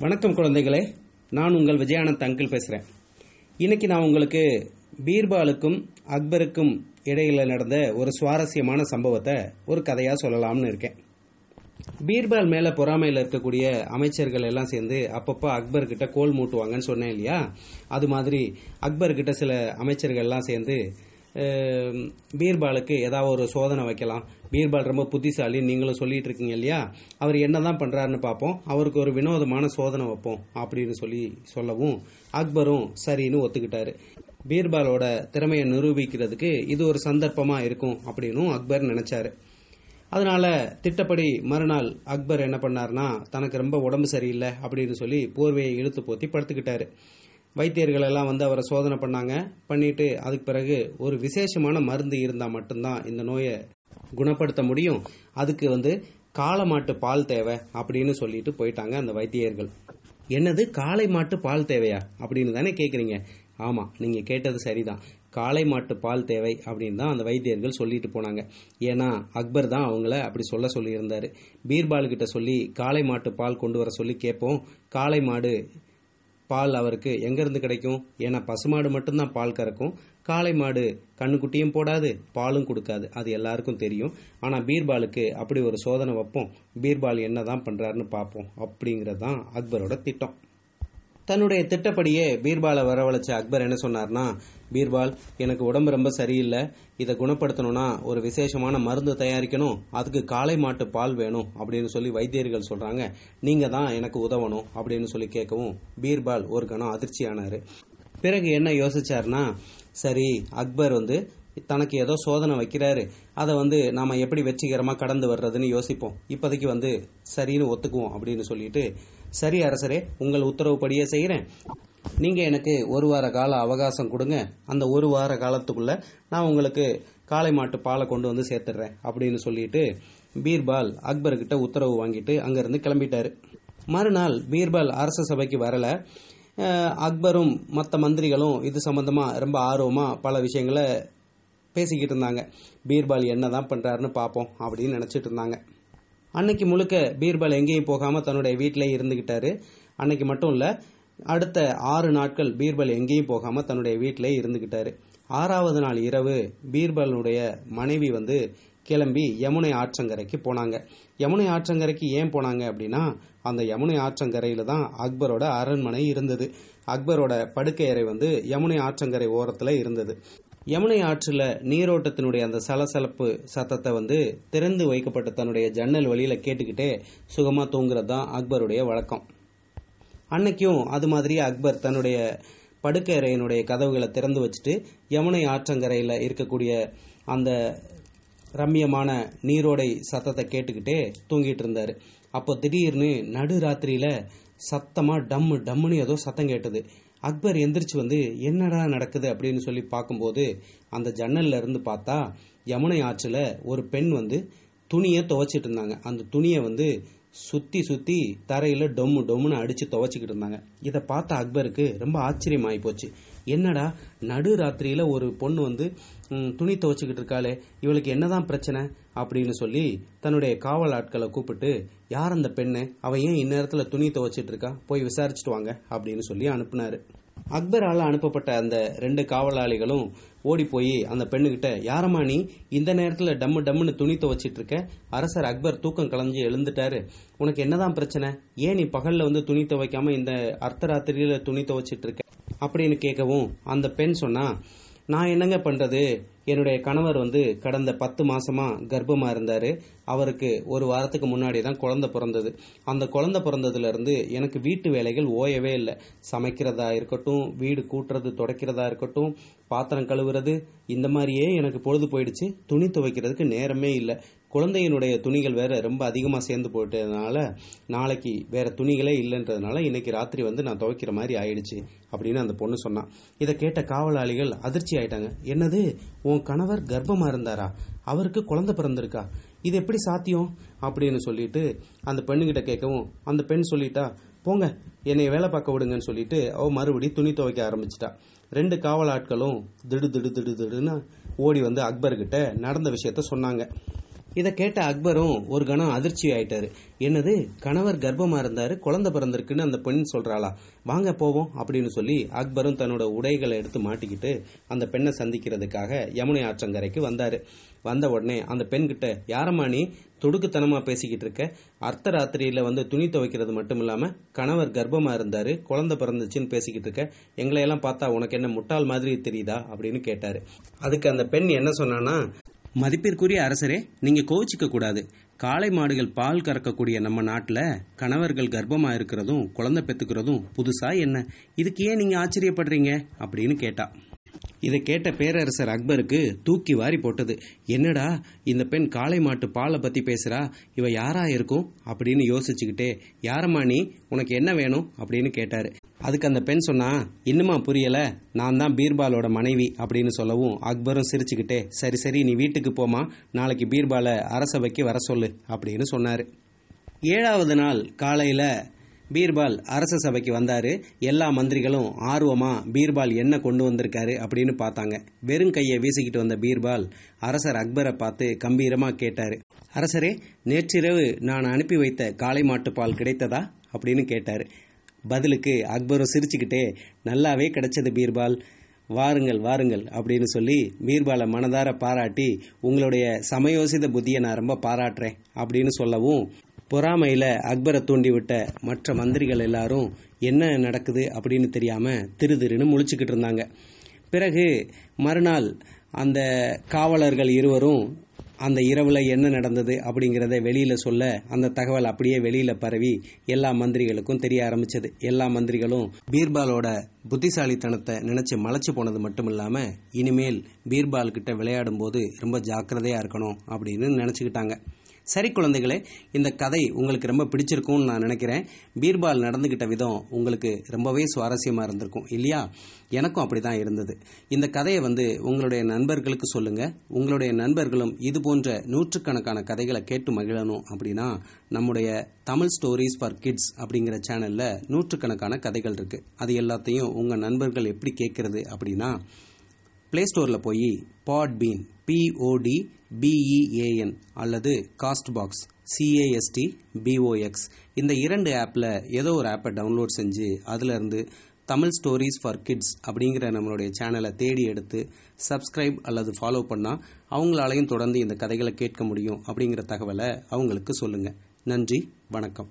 வணக்கம் குழந்தைகளே. நான் உங்கள் விஜயானந்த் அங்கிள் பேசுகிறேன் இன்னைக்கு நான் உங்களுக்கு பீர்பாலுக்கும் அக்பருக்கும் இடையில நடந்த ஒரு சுவாரஸ்யமான சம்பவத்தை ஒரு கதையாக சொல்லலாம்னு இருக்கேன். பீர்பால் மேலே பொறாமையில் இருக்கக்கூடிய அமைச்சர்கள் எல்லாம் சேர்ந்து அப்பப்போ அக்பர்கிட்ட கோல் மூட்டுவாங்கன்னு சொன்னேன் இல்லையா? அது மாதிரி அக்பர்கிட்ட சில அமைச்சர்கள் எல்லாம் சேர்ந்து பீர்பாலுக்கு ஏதாவது ஒரு சோதனை வைக்கலாம். பீர்பால் ரொம்ப புத்திசாலி நீங்களும் சொல்லிட்டு இருக்கீங்க இல்லையா? அவர் என்ன தான் பண்றாருன்னு பார்ப்போம். அவருக்கு ஒரு வினோதமான சோதனை வைப்போம் அப்படின்னு சொல்லி சொல்லவும் அக்பரும் சரின்னு ஒத்துக்கிட்டாரு. பீர்பாலோட திறமையை நிரூபிக்கிறதுக்கு இது ஒரு சந்தர்ப்பமா இருக்கும் அப்படின்னும் அக்பர் நினைச்சாரு. அதனால திட்டப்படி மறுநாள் அக்பர் என்ன பண்ணார்னா தனக்கு ரொம்ப உடம்பு சரியில்லை அப்படின்னு சொல்லி போர்வையை இழுத்து போத்தி படுத்துக்கிட்டாரு. வைத்தியர்கள் எல்லாம் வந்து அவரை சோதனை பண்ணாங்க. பண்ணிட்டு அதுக்கு பிறகு ஒரு விசேஷமான மருந்து இருந்தா மட்டும்தான் இந்த நோயை குணப்படுத்த முடியும். அதுக்கு வந்து காளை மாட்டு பால் தேவை அப்படின்னு சொல்லிட்டு போயிட்டாங்க அந்த வைத்தியர்கள். என்னது? காளை மாட்டு பால் தேவையா? அப்படின்னு தானே கேக்குறீங்க. ஆமா நீங்க கேட்டது சரிதான். காளை மாட்டு பால் தேவை அப்படின்னு தான் அந்த வைத்தியர்கள் சொல்லிட்டு போனாங்க. ஏன்னா அக்பர் தான் அவங்கள அப்படி சொல்ல சொல்லியிருந்தாரு. பீர்பால் கிட்ட சொல்லி காளை மாட்டு பால் கொண்டு வர சொல்லி கேட்போம். காளை மாடு பால் அவருக்கு எங்கிருந்து கிடைக்கும்? ஏன்னா பசுமாடு மட்டும்தான் பால் கறக்கும். காளை மாடு கண்ணுக்குட்டியும் போடாது பாலும் கொடுக்காது. அது எல்லாருக்கும் தெரியும். ஆனால் பீர்பாலுக்கு அப்படி ஒரு சோதனை வைப்போம். பீர்பால் என்னதான் பண்ணுறாருன்னு பார்ப்போம். அப்படிங்கிறது தான் அக்பரோட திட்டம். தன்னுடைய திட்டப்படியே பீர்பாலை வரவழைச்ச அக்பர் என்ன சொன்னார்னா பீர்பால் எனக்கு உடம்பு ரொம்ப சரியில்லை. இதை குணப்படுத்தணும்னா ஒரு விசேஷமான மருந்து தயாரிக்கணும். அதுக்கு காளை மாட்டு பால் வேணும் அப்படின்னு சொல்லி வைத்தியர்கள் சொல்றாங்க. நீங்க தான் எனக்கு உதவணும் அப்படின்னு சொல்லி கேட்கவும் பீர்பால் ஒரு கணம் அதிர்ச்சியானாரு. பிறகு என்ன யோசிச்சார்னா சரி அக்பர் வந்து தனக்கு ஏதோ சோதனை வைக்கிறாரு. அதை வந்து நாம எப்படி வெற்றிகரமா கடந்து வர்றதுன்னு யோசிப்போம். இப்போதைக்கு வந்து சரின்னு ஒத்துக்குவோம் அப்படின்னு சொல்லிட்டு சரி அரசரே உங்கள் உத்தரவுப்படியே செய்கிறேன். நீங்க எனக்கு ஒரு வார கால அவகாசம் கொடுங்க. அந்த ஒரு வார காலத்துக்குள்ள நான் உங்களுக்கு காளை மாட்டு பாலை கொண்டு வந்து சேர்த்துடுறேன் அப்படின்னு சொல்லிட்டு பீர்பால் அக்பர்கிட்ட உத்தரவு வாங்கிட்டு அங்கிருந்து கிளம்பிட்டாரு. மறுநாள் பீர்பால் அரச சபைக்கு வரல. அக்பரும் மற்ற மந்திரிகளும் இது சம்பந்தமா ரொம்ப ஆர்வமா பல விஷயங்களை பேசிக்கிட்டு இருந்தாங்க பீர்பால் என்னதான் பண்ணுறாருன்னு பார்ப்போம் அப்படின்னு நினச்சிட்டு இருந்தாங்க அன்னைக்கு முழுக்க பீர்பால் எங்கேயும் போகாமல் தன்னுடைய வீட்டிலே இருந்துக்கிட்டாரு அன்னைக்கு மட்டும் இல்லை அடுத்த ஆறு நாட்கள் பீர்பால் எங்கேயும் போகாமல் தன்னுடைய வீட்டிலே இருந்துக்கிட்டாரு ஆறாவது நாள் இரவு பீர்பாலுடைய மனைவி வந்து கிளம்பி யமுனை ஆற்றங்கரைக்கு போனாங்க. யமுனை ஆற்றங்கரைக்கு ஏன் போனாங்க அப்படின்னா அந்த யமுனை ஆற்றங்கரையில் தான் அக்பரோட அரண்மனை இருந்தது. அக்பரோட படுக்கை அறை வந்து யமுனை ஆற்றங்கரை ஓரத்தில் இருந்தது. யமுனை ஆற்றில் நீரோட்டத்தினுடைய அந்த சலசலப்பு சத்தத்தை வந்து திறந்து வைக்கப்பட்ட தன்னுடைய ஜன்னல் வழியில் கேட்டுக்கிட்டே சுகமாக தூங்குறது தான் அக்பருடைய வழக்கம். அன்னைக்கும் அது மாதிரி அக்பர் தன்னுடைய படுக்கை அறையினுடைய கதவுகளை திறந்து வச்சுட்டு யமுனை ஆற்றங்கரையில் இருக்கக்கூடிய அந்த ரம்யமான நீரோடை சத்தத்தை கேட்டுக்கிட்டே தூங்கிட்டு இருந்தார். அப்போ திடீர்னு நடு ராத்திரியில் சத்தமாக டம்மு டம்முன்னு ஏதோ சத்தம் கேட்டது. அக்பர் எந்திரிச்சு வந்து என்னடா நடக்குது? அப்படின்னு சொல்லி பார்க்கும்போது அந்த ஜன்னல்ல இருந்து பார்த்தா யமுனை ஆற்றுல ஒரு பெண் வந்து துணியை துவைச்சிட்டு இருந்தாங்க. அந்த துணியை வந்து சுத்தி சுத்தி தரையில டொம்மு டொம்முன்னு அடிச்சு துவைச்சிக்கிட்டு இருந்தாங்க. இதை பார்த்த அக்பருக்கு ரொம்ப ஆச்சரியமாயி போச்சு. என்னடா நடு ராத்திரியில ஒரு பொண்ணு வந்து துணி துவச்சிக்கிட்டு இருக்காளே இவளுக்கு என்னதான் பிரச்சனை? அப்படின்னு சொல்லி தன்னுடைய காவல் ஆட்களை கூப்பிட்டு யார் அந்த பெண்ணு? அவன் ஏன் இந்நேரத்துல துணி துவச்சிட்டு இருக்கா? போய் விசாரிச்சுட்டு வாங்க அப்படின்னு சொல்லி அனுப்புனாரு. அக்பரால் அனுப்பப்பட்ட அந்த ரெண்டு காவலாளிகளும் ஓடி போய் அந்த பெண்ணுகிட்ட யாரம்மா நீ? இந்த நேரத்தில் டம்மு டம்முன்னு துணி துவச்சிட்டு இருக்க? அரசர் அக்பர் தூக்கம் கலைஞ்சு எழுந்துட்டாரு. உனக்கு என்னதான் பிரச்சனை? ஏன் நீ பகல்ல வந்து துணி துவைக்காம இந்த அர்த்தராத்திரியில துணி துவைச்சிட்டு இருக்க? அப்படின்னு கேட்கவும் அந்த பெண் சொன்னா நான் என்னங்க பண்றது? என்னுடைய கணவர் வந்து கடந்த பத்து மாசமா கர்ப்பமா இருந்தாரு. அவருக்கு ஒரு வாரத்துக்கு முன்னாடி தான் குழந்தை பிறந்தது. அந்த குழந்தை பிறந்ததுல இருந்து எனக்கு வீட்டு வேலைகள் ஓயவே இல்லை. சமைக்கிறதா இருக்கட்டும் வீடு கூட்டுறது துடைக்கிறதா இருக்கட்டும் பாத்திரம் கழுவுறது இந்த மாதிரியே எனக்கு பொழுது போயிடுச்சு. துணி துவைக்கிறதுக்கு நேரமே இல்லை. குழந்தையினுடைய துணிகள் வேற ரொம்ப அதிகமாக சேர்ந்து போயிட்டதுனால நாளைக்கு வேற துணிகளே இல்லைன்றதுனால இன்னைக்கு ராத்திரி வந்து நான் துவைக்கிற மாதிரி ஆயிடுச்சு அப்படின்னு அந்த பொண்ணு சொன்னான் இதை கேட்ட காவலாளிகள் அதிர்ச்சி ஆயிட்டாங்க. என்னது? உன் கணவர் கர்ப்பமா இருந்தாரா? அவருக்கு குழந்தை பிறந்திருக்கா? இது எப்படி சாத்தியம்? அப்படின்னு சொல்லிட்டு அந்த பெண்ணுகிட்ட கேட்கவும் அந்த பெண் சொல்லிட்டா போங்க என்னை வேலை பார்க்க விடுங்கன்னு சொல்லிட்டு அவ மறுபடியும் துணி துவைக்க ஆரம்பிச்சிட்டா. ரெண்டு காவல் ஆட்களும் திடு திடு திடு திடுன்னு ஓடி வந்து அக்பர்கிட்ட நடந்த விஷயத்த சொன்னாங்க. இதை கேட்ட அக்பரும் ஒரு கணம் அதிர்ச்சி ஆயிட்டாரு. என்னது கணவர் கர்ப்பமா இருந்தாரு குழந்தை பிறந்திருக்குன்னு அந்த பெண் சொல்றாளா? வாங்க போவோம் அப்படின்னு சொல்லி அக்பரும் தன்னோட உடைகளை எடுத்து மாட்டிக்கிட்டு அந்த பெண்ணை சந்திக்கிறதுக்காக யமுனை ஆற்றங்கரைக்கு வந்தாரு. வந்த உடனே அந்த பெண்கிட்ட யாரம்மா நீ? துடுக்குத்தனமா பேசிக்கிட்டு இருக்க. அர்த்த ராத்திரியில வந்து துணி துவைக்கிறது மட்டும் இல்லாம கணவர் கர்ப்பமா இருந்தாரு குழந்தை பிறந்துச்சுன்னு பேசிக்கிட்டு இருக்க. எங்களை எல்லாம் பார்த்தா உனக்கு என்ன முட்டாள் மாதிரி தெரியுதா? அப்படின்னு கேட்டாரு. அதுக்கு அந்த பெண் என்ன சொன்னான்னா மதிப்பிற்குரிய அரசரே நீங்க கோவிச்சிக்க கூடாது. காளை மாடுகள் பால் கறக்கக்கூடிய நம்ம நாட்டில் கணவர்கள் கர்ப்பமா இருக்கிறதும் குழந்தை பெத்துக்கிறதும் புதுசா என்ன? இதுக்கு ஏன் நீங்க ஆச்சரியப்படுறீங்க? அப்படின்னு கேட்டா. இதை கேட்ட பேரரசர் அக்பருக்கு தூக்கி வாரி போட்டது. என்னடா இந்த பெண் காளை மாட்டு பாலை பத்தி பேசுறா? இவ யாரா இருக்கும்? அப்படின்னு யோசிச்சுக்கிட்டே யாரம்மா நீ? உனக்கு என்ன வேணும்? அப்படின்னு கேட்டாரு. அதுக்கு அந்த பெண் சொன்னா இன்னுமா புரியல? நான் தான் பீர்பாலோட மனைவி அப்படின்னு சொல்லவும் அக்பரும் சிரிச்சுக்கிட்டே சரி சரி நீ வீட்டுக்கு போமா நாளைக்கு பீர்பாலை அரசவைக்கு வர சொல்லு அப்படின்னு சொன்னாரு. ஏழாவது நாள் காலையில பீர்பால் அரச சபைக்கு வந்தாரு. எல்லா மந்திரிகளும் ஆர்வமா பீர்பால் என்ன கொண்டு வந்திருக்காரு அப்படின்னு பார்த்தாங்க. வெறும் கையை வீசிக்கிட்டு வந்த பீர்பால் அரசர் அக்பரை பார்த்து கம்பீரமா கேட்டாரு. அரசரே நேற்றிரவு நான் அனுப்பி வைத்த காளை மாட்டுப்பால் கிடைத்ததா? அப்படின்னு கேட்டாரு. பதிலுக்கு அக்பரும் சிரிச்சுக்கிட்டே நல்லாவே கிடைச்சது பீர்பால். வாருங்கள் வாருங்கள் அப்படின்னு சொல்லி பீர்பாலை மனதார பாராட்டி உங்களுடைய சமயோசித புத்தியை நான் ரொம்ப பாராட்டுறேன் அப்படின்னு சொல்லவும் பொறாமையில அக்பரை தூண்டிவிட்ட மற்ற மந்திரிகள் எல்லாரும் என்ன நடக்குது? அப்படின்னு தெரியாம திரு திருன்னு முழிச்சுக்கிட்டு இருந்தாங்க. பிறகு மறுநாள் அந்த காவலர்கள் இருவரும் அந்த இரவுல என்ன நடந்தது அப்படிங்கிறத வெளியில சொல்ல அந்த தகவல் அப்படியே வெளியில பரவி எல்லா மந்திரிகளுக்கும் தெரிய ஆரம்பிச்சது. எல்லா மந்திரிகளும் பீர்பாலோட புத்திசாலித்தனத்தை நினைச்சு மலைச்சு போனது மட்டும் இல்லாம இனிமேல் பீர்பால் கிட்ட விளையாடும் போது ரொம்ப ஜாக்கிரதையா இருக்கணும் அப்படின்னு நினைச்சுக்கிட்டாங்க. சரி குழந்தைகளே இந்த கதை உங்களுக்கு ரொம்ப பிடிச்சிருக்கும்னு நான் நினைக்கிறேன். பீர்பால் நடந்துகிட்ட விதம் உங்களுக்கு ரொம்பவே சுவாரஸ்யமாக இருந்திருக்கும் இல்லையா? எனக்கும் அப்படி தான் இருந்தது. இந்த கதையை வந்து உங்களுடைய நண்பர்களுக்கு சொல்லுங்க. உங்களுடைய நண்பர்களும் இது போன்ற நூற்றுக்கணக்கான கதைகளை கேட்டு மகிழணும் அப்படின்னா நம்முடைய தமிழ் ஸ்டோரிஸ் ஃபார் கிட்ஸ் அப்படிங்கிற சேனலில் நூற்றுக்கணக்கான கதைகள் இருக்கு. அது எல்லாத்தையும் உங்கள் நண்பர்கள் எப்படி கேட்கறது அப்படின்னா பிளே ஸ்டோரில் போய் Podbean P O B E A N அல்லது Castbox C A S T B O X இந்த இரண்டு ஆப்பில் ஏதோ ஒரு ஆப்பை டவுன்லோட் செஞ்சு அதிலிருந்து தமிழ் ஸ்டோரிஸ் ஃபார் கிட்ஸ் அப்படிங்கிற நம்மளுடைய சேனலை தேடி எடுத்து சப்ஸ்கிரைப் அல்லது ஃபாலோ பண்ணால் அவங்களாலையும் தொடர்ந்து இந்த கதைகளை கேட்க முடியும் அப்படிங்கிற தகவலை அவங்களுக்கு சொல்லுங்கள் நன்றி வணக்கம்.